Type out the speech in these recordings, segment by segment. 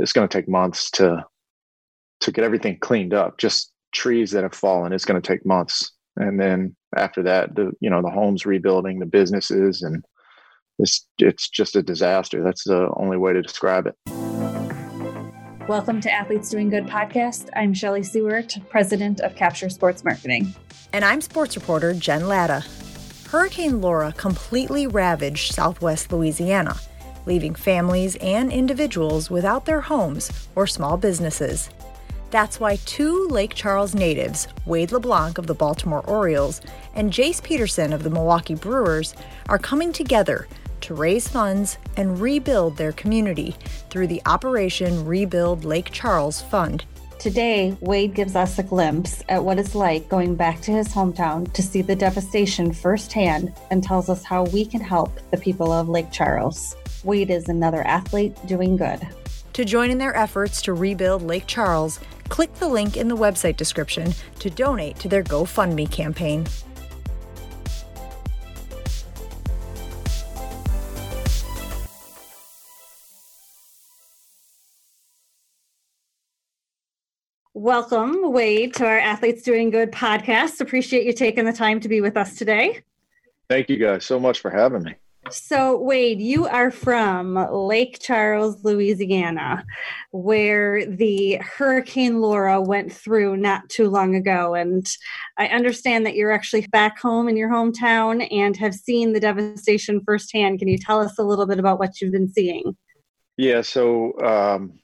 it's going to take months to to get everything cleaned up. Just trees that have fallen, it's going to take months, and then after that, the you know the homes rebuilding, the businesses, and it's it's just a disaster. That's the only way to describe it. Welcome to Athletes Doing Good podcast. I'm Shelly Seward, president of Capture Sports Marketing. And I'm sports reporter Jen Latta. Hurricane Laura completely ravaged southwest Louisiana, leaving families and individuals without their homes or small businesses. That's why two Lake Charles natives, Wade LeBlanc of the Baltimore Orioles and Jace Peterson of the Milwaukee Brewers, are coming together to raise funds and rebuild their community through the Operation Rebuild Lake Charles Fund. Today, Wade gives us a glimpse at what it's like going back to his hometown to see the devastation firsthand and tells us how we can help the people of Lake Charles. Wade is another athlete doing good. To join in their efforts to rebuild Lake Charles, click the link in the website description to donate to their GoFundMe campaign. Welcome, Wade, to our Athletes Doing Good podcast. Appreciate you taking the time to be with us today. Thank you guys so much for having me. So, Wade, you are from Lake Charles, Louisiana, where the Hurricane Laura went through not too long ago. And I understand that you're actually back home in your hometown and have seen the devastation firsthand. Can you tell us a little bit about what you've been seeing? Yeah, so um,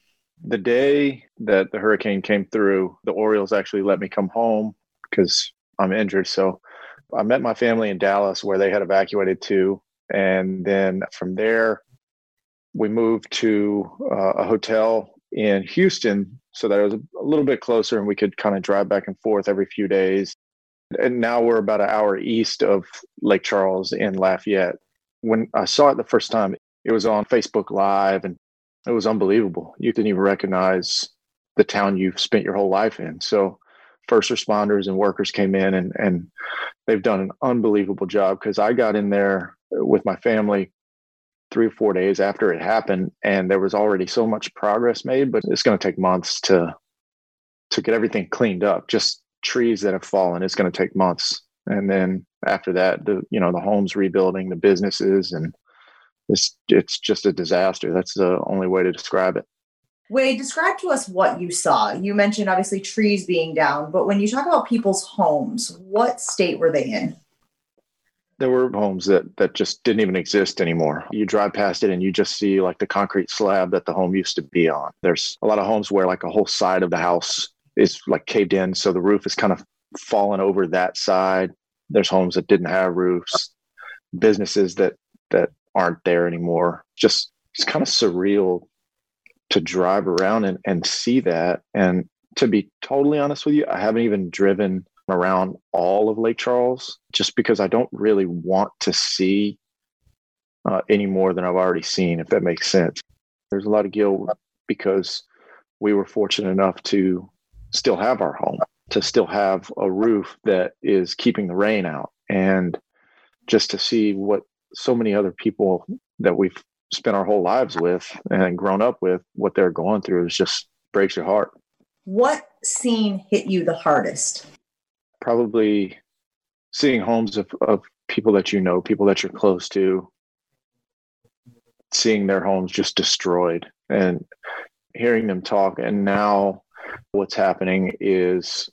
the day that the hurricane came through, the Orioles actually let me come home because I'm injured. So I met my family in Dallas where they had evacuated to. And then from there, we moved to uh, a hotel in Houston so that it was a little bit closer and we could kind of drive back and forth every few days. And now we're about an hour east of Lake Charles in Lafayette. When I saw it the first time, it was on Facebook Live and it was unbelievable. You didn't even recognize the town you've spent your whole life in. So first responders and workers came in and and they've done an unbelievable job because I got in there with my family three or four days after it happened and there was already so much progress made but it's going to take months to to get everything cleaned up just trees that have fallen it's going to take months and then after that the you know the homes rebuilding the businesses and it's it's just a disaster. That's the only way to describe it. Wade, describe to us what you saw. You mentioned obviously trees being down, but when you talk about people's homes, what state were they in? There were homes that that just didn't even exist anymore. You drive past it and you just see like the concrete slab that the home used to be on. There's a lot of homes where like a whole side of the house is like caved in, so the roof is kind of fallen over that side. There's homes that didn't have roofs, businesses that that aren't there anymore. Just it's kind of surreal to drive around and, and see that. And to be totally honest with you, I haven't even driven around all of Lake Charles just because I don't really want to see uh, any more than I've already seen, if that makes sense. There's a lot of guilt because we were fortunate enough to still have our home, to still have a roof that is keeping the rain out. And just to see what so many other people that we've spent our whole lives with and grown up with, what they're going through is just breaks your heart. What scene hit you the hardest? Probably seeing homes of, of people that you know, people that you're close to, seeing their homes just destroyed and hearing them talk. And now what's happening is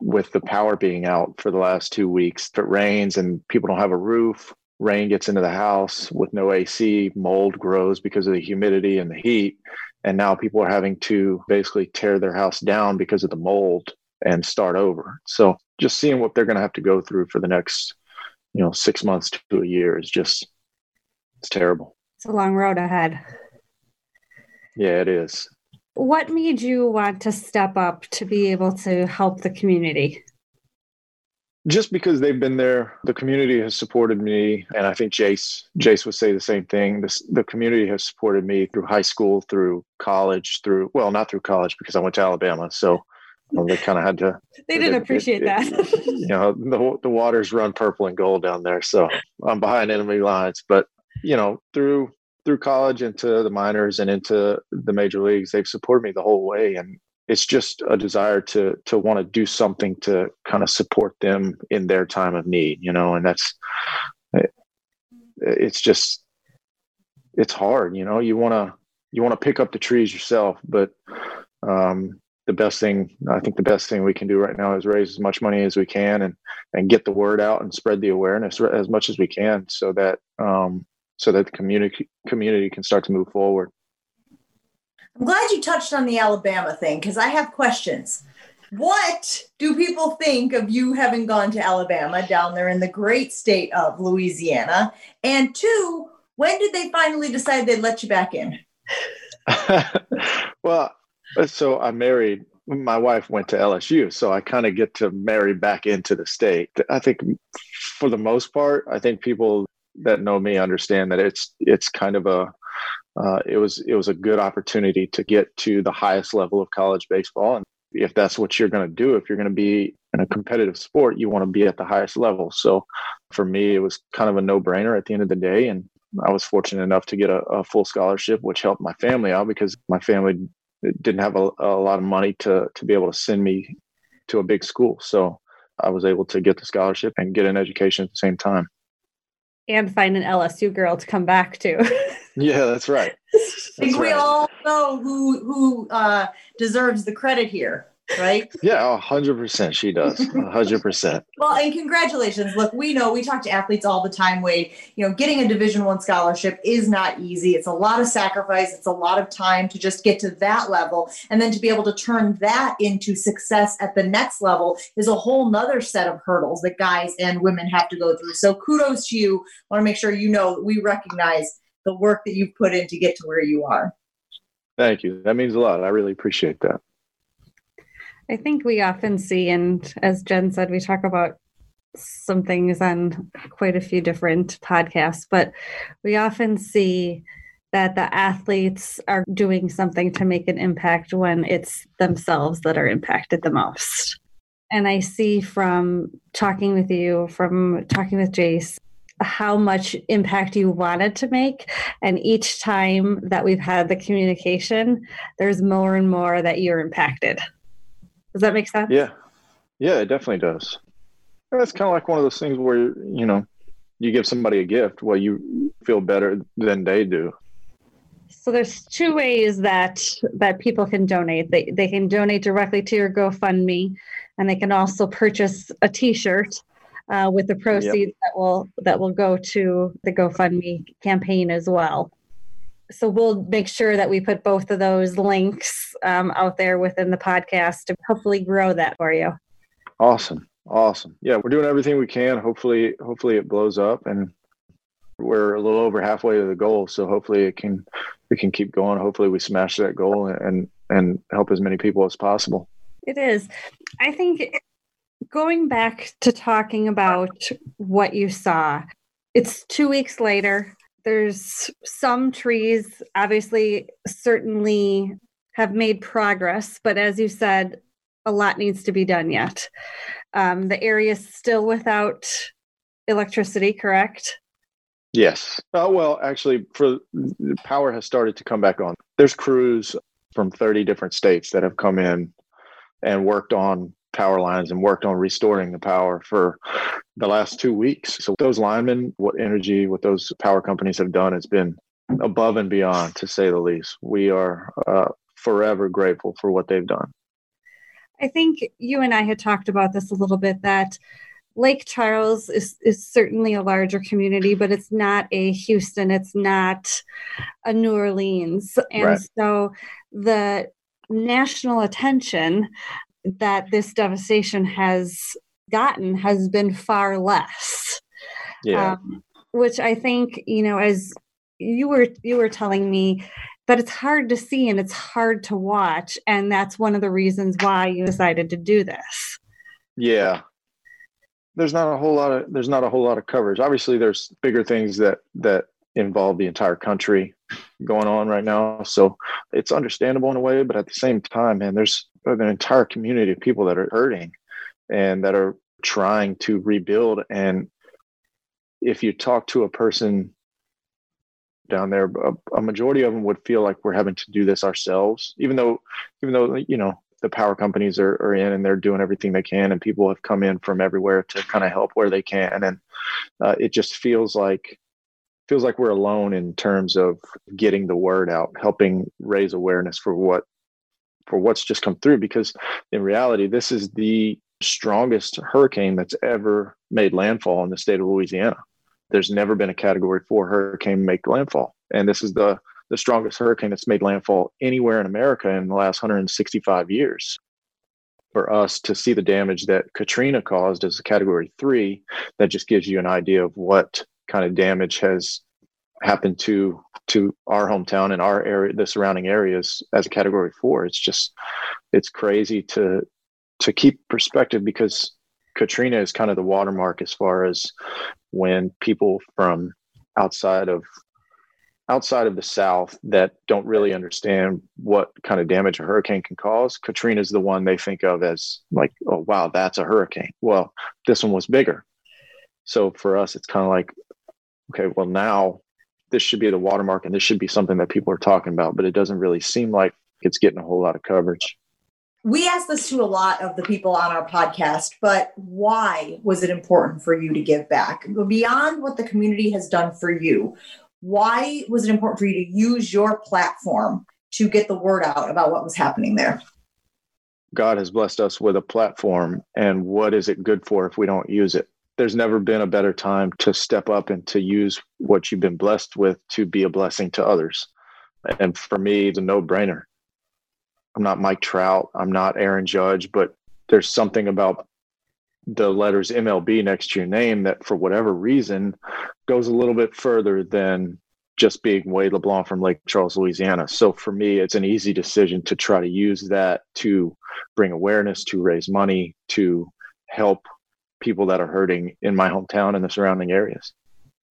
with the power being out for the last two weeks, if it rains and people don't have a roof, rain gets into the house with no AC, mold grows because of the humidity and the heat. And now people are having to basically tear their house down because of the mold and start over. So just seeing what they're going to have to go through for the next, you know, six months to a year is just, it's terrible. It's a long road ahead. Yeah, it is. What made you want to step up to be able to help the community? just because they've been there, the community has supported me, and I think Jace Jace would say the same thing. This, the community has supported me through high school, through college, through well, not through college because I went to Alabama, so well, they kind of had to. they didn't it, appreciate it, that. It, you know, the the waters run purple and gold down there, so I'm behind enemy lines. But you know, through through college into the minors and into the major leagues. They've supported me the whole way, and it's just a desire to to want to do something to kind of support them in their time of need. You know, and that's it's just it's hard. You know, you want to you want to pick up the trees yourself, but um, the best thing I think the best thing we can do right now is raise as much money as we can and and get the word out and spread the awareness as much as we can so that um, so that the community community can start to move forward. I'm glad you touched on the Alabama thing because I have questions. What do people think of you having gone to Alabama down there in the great state of Louisiana? And two, when did they finally decide they'd let you back in? well, so I married. My wife went to LSU, so I kind of get to marry back into the state. I think, for the most part, I think people that know me understand that it's it's kind of a uh, it was it was a good opportunity to get to the highest level of college baseball, and if that's what you're going to do, if you're going to be in a competitive sport, you want to be at the highest level. So, for me, it was kind of a no brainer at the end of the day, and I was fortunate enough to get a, a full scholarship, which helped my family out because my family didn't have a, a lot of money to to be able to send me to a big school. So I was able to get the scholarship and get an education at the same time. And find an LSU girl to come back to. yeah, that's right. That's I think right. we all know who who uh, deserves the credit here right? Yeah, hundred percent. She does, hundred percent. Well, and congratulations. Look, we know we talk to athletes all the time. Wade, you know, getting a Division One scholarship is not easy. It's a lot of sacrifice. It's a lot of time to just get to that level, and then to be able to turn that into success at the next level is a whole nother set of hurdles that guys and women have to go through. So, kudos to you. I want to make sure you know we recognize the work that you've put in to get to where you are. Thank you. That means a lot. I really appreciate that. I think we often see, and as Jen said, we talk about some things on quite a few different podcasts, but we often see that the athletes are doing something to make an impact when it's themselves that are impacted the most. And I see from talking with you, from talking with Jace, how much impact you wanted to make. And each time that we've had the communication, there's more and more that you're impacted. Does that make sense? Yeah. Yeah, it definitely does. That's kind of like one of those things where, you know, you give somebody a gift, well, you feel better than they do. So there's two ways that that people can donate. They they can donate directly to your GoFundMe, and they can also purchase a T-shirt uh, with the proceeds yep. that will that will go to the GoFundMe campaign as well so we'll make sure that we put both of those links um, out there within the podcast to hopefully grow that for you. Awesome. Awesome. Yeah, we're doing everything we can. Hopefully, hopefully it blows up and we're a little over halfway to the goal. So hopefully it can we can keep going. Hopefully we smash that goal and and help as many people as possible. It is. I think going back to talking about what you saw, it's two weeks later there's some trees obviously certainly have made progress but as you said a lot needs to be done yet. Um, the area is still without electricity correct? Yes. Oh well actually for power has started to come back on. There's crews from 30 different states that have come in and worked on power lines and worked on restoring the power for the last two weeks. So those linemen, what Entergy, what those power companies have done it's been above and beyond, to say the least. We are uh, forever grateful for what they've done. I think you and I had talked about this a little bit that Lake Charles is, is certainly a larger community, but it's not a Houston, it's not a New Orleans. And right. so the national attention that this devastation has gotten has been far less. Yeah. Um, which I think, you know, as you were you were telling me that it's hard to see and it's hard to watch and that's one of the reasons why you decided to do this. Yeah. There's not a whole lot of there's not a whole lot of coverage. Obviously there's bigger things that that involve the entire country going on right now. So it's understandable in a way, but at the same time, man, there's an entire community of people that are hurting and that are trying to rebuild. And if you talk to a person down there, a, a majority of them would feel like we're having to do this ourselves, even though, even though you know the power companies are, are in and they're doing everything they can, and people have come in from everywhere to kind of help where they can, and uh, it just feels like feels like we're alone in terms of getting the word out, helping raise awareness for what for what's just come through. Because in reality, this is the strongest hurricane that's ever made landfall in the state of Louisiana. There's never been a category four hurricane make landfall. And this is the, the strongest hurricane that's made landfall anywhere in America in the last 165 years. For us to see the damage that Katrina caused as a category three, that just gives you an idea of what kind of damage has happened to to our hometown and our area the surrounding areas as a category four it's just it's crazy to to keep perspective because Katrina is kind of the watermark as far as when people from outside of outside of the South that don't really understand what kind of damage a hurricane can cause. Katrina is the one they think of as like, oh wow, that's a hurricane. Well, this one was bigger. So for us, it's kind of like, okay, well now this should be the watermark and this should be something that people are talking about, but it doesn't really seem like it's getting a whole lot of coverage we ask this to a lot of the people on our podcast, but why was it important for you to give back? Beyond what the community has done for you, why was it important for you to use your platform to get the word out about what was happening there? God has blessed us with a platform, and what is it good for if we don't use it? There's never been a better time to step up and to use what you've been blessed with to be a blessing to others. And for me, it's a no brainer I'm not Mike Trout. I'm not Aaron Judge, but there's something about the letters MLB next to your name that, for whatever reason, goes a little bit further than just being Wade LeBlanc from Lake Charles, Louisiana. So for me, it's an easy decision to try to use that to bring awareness, to raise money, to help people that are hurting in my hometown and the surrounding areas.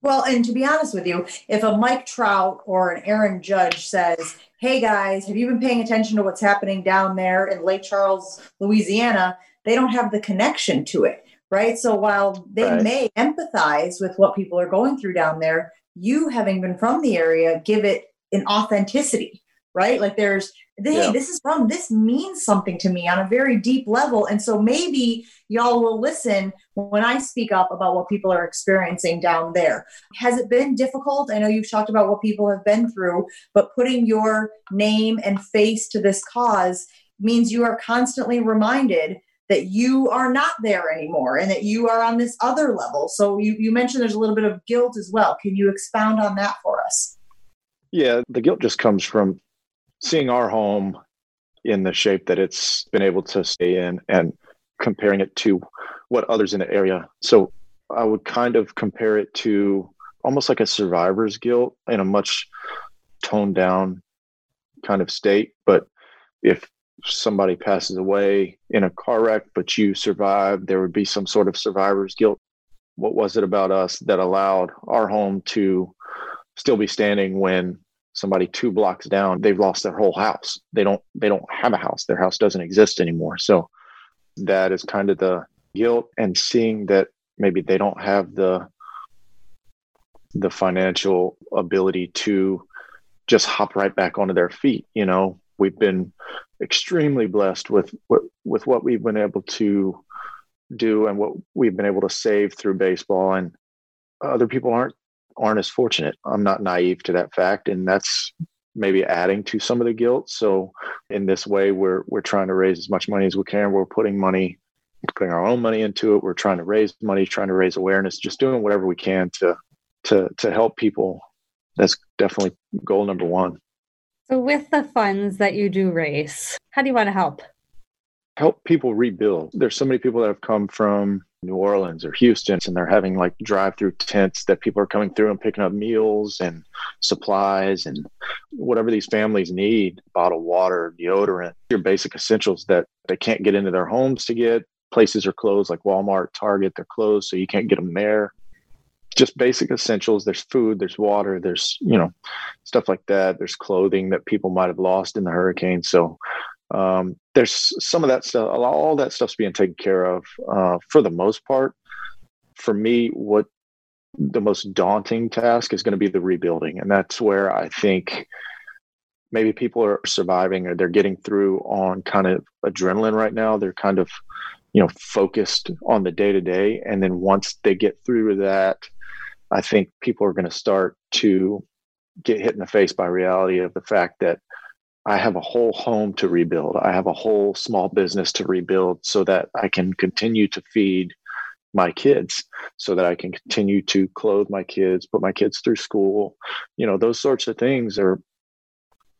Well, and to be honest with you, if a Mike Trout or an Aaron Judge says, Hey guys, have you been paying attention to what's happening down there in Lake Charles, Louisiana? They don't have the connection to it, right? So while they right. may empathize with what people are going through down there, you having been from the area give it an authenticity, right? Like there's hey, yeah. this is from this means something to me on a very deep level. And so maybe y'all will listen when I speak up about what people are experiencing down there. Has it been difficult? I know you've talked about what people have been through, but putting your name and face to this cause means you are constantly reminded that you are not there anymore and that you are on this other level. So you, you mentioned there's a little bit of guilt as well. Can you expound on that for us? Yeah, the guilt just comes from seeing our home in the shape that it's been able to stay in and comparing it to what others in the area. So I would kind of compare it to almost like a survivor's guilt in a much toned down kind of state. But if somebody passes away in a car wreck, but you survived, there would be some sort of survivor's guilt. What was it about us that allowed our home to still be standing when somebody two blocks down they've lost their whole house. They don't they don't have a house. Their house doesn't exist anymore. So that is kind of the guilt and seeing that maybe they don't have the the financial ability to just hop right back onto their feet you know? We've been extremely blessed with with what we've been able to do and what we've been able to save through baseball. And other people aren't aren't as fortunate. I'm not naive to that fact, and that's maybe adding to some of the guilt. So in this way, we're we're trying to raise as much money as we can. We're putting money, putting our own money into it. We're trying to raise money, trying to raise awareness, just doing whatever we can to to to help people. That's definitely goal number one. So with the funds that you do raise, how do you want to help? Help people rebuild. There's so many people that have come from New Orleans or Houston, and they're having like drive through tents that people are coming through and picking up meals and supplies and whatever these families need bottled water, deodorant, your basic essentials that they can't get into their homes to get. Places are closed like Walmart, Target, they're closed, so you can't get them there. Just basic essentials. There's food, there's water, there's, you know, stuff like that. There's clothing that people might have lost in the hurricane. So um, there's some of that stuff all that stuff's being taken care of uh, for the most part for me what the most daunting task is going to be the rebuilding. And that's where I think maybe people are surviving or they're getting through on kind of adrenaline right now. They're kind of, you know, focused on the day to day. And then once they get through that, I think people are going to start to get hit in the face by reality of the fact that I have a whole home to rebuild. I have a whole small business to rebuild so that I can continue to feed my kids, so that I can continue to clothe my kids, put my kids through school. You know, those sorts of things are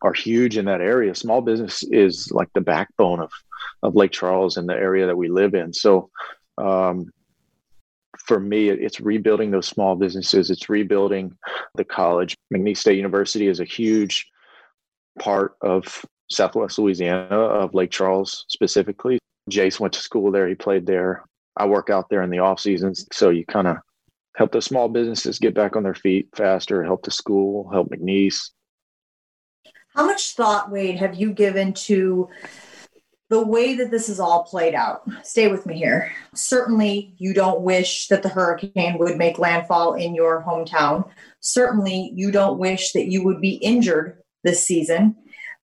are huge in that area. Small business is like the backbone of of Lake Charles and the area that we live in. So um, for me, it's rebuilding those small businesses. It's rebuilding the college. McNeese State University is a huge part of Southwest Louisiana, of Lake Charles specifically. Jace went to school there. He played there. I work out there in the off seasons. So you kind of help the small businesses get back on their feet faster, help the school, help McNeese. How much thought, Wade, have you given to the way that this is all played out? Stay with me here. Certainly, you don't wish that the hurricane would make landfall in your hometown. Certainly, you don't wish that you would be injured this season.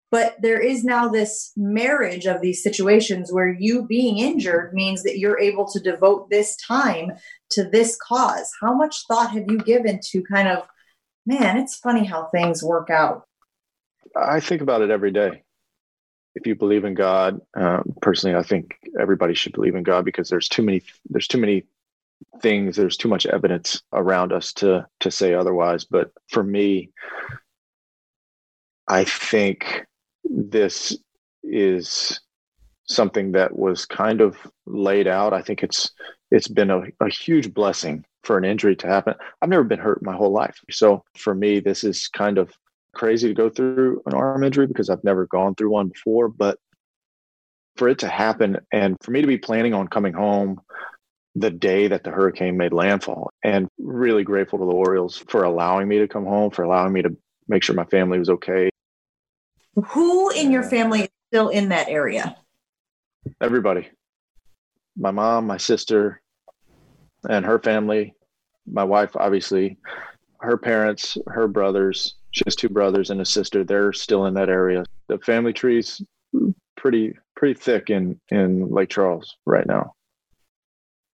But there is now this marriage of these situations where you being injured means that you're able to devote this time to this cause. How much thought have you given to kind of, man, it's funny how things work out? I think about it every day. If you believe in God, uh, personally, I think everybody should believe in God because there's too many there's too many things there's too much evidence around us to to say otherwise. But for me, I think this is something that was kind of laid out. I think it's it's been a, a huge blessing for an injury to happen. I've never been hurt my whole life. So for me, this is kind of crazy to go through an arm injury because I've never gone through one before. But for it to happen and for me to be planning on coming home the day that the hurricane made landfall and really grateful to the Orioles for allowing me to come home, for allowing me to make sure my family was okay. Who in your family is still in that area? Everybody. My mom, my sister, and her family, my wife, obviously, her parents, her brothers. She has two brothers and a sister. They're still in that area. The family tree's pretty pretty thick in in Lake Charles right now.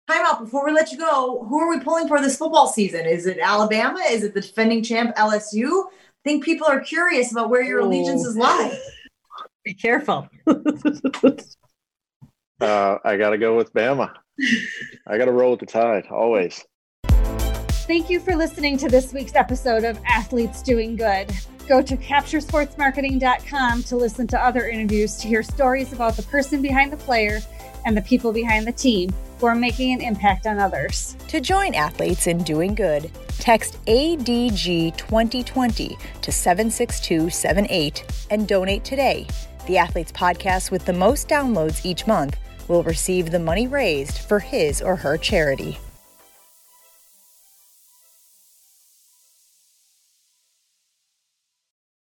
Time out before we let you go. Who are we pulling for this football season? Is it Alabama? Is it the defending champ LSU? I think people are curious about where your allegiances lie. Be careful. uh, I got to go with Bama. I got to roll with the tide always. Thank you for listening to this week's episode of Athletes Doing Good. Go to capturesportsmarketing.com to listen to other interviews to hear stories about the person behind the player and the people behind the team who are making an impact on others. To join athletes in doing good, text ADG 2020 to 76278 and donate today. The Athletes Podcast with the most downloads each month will receive the money raised for his or her charity.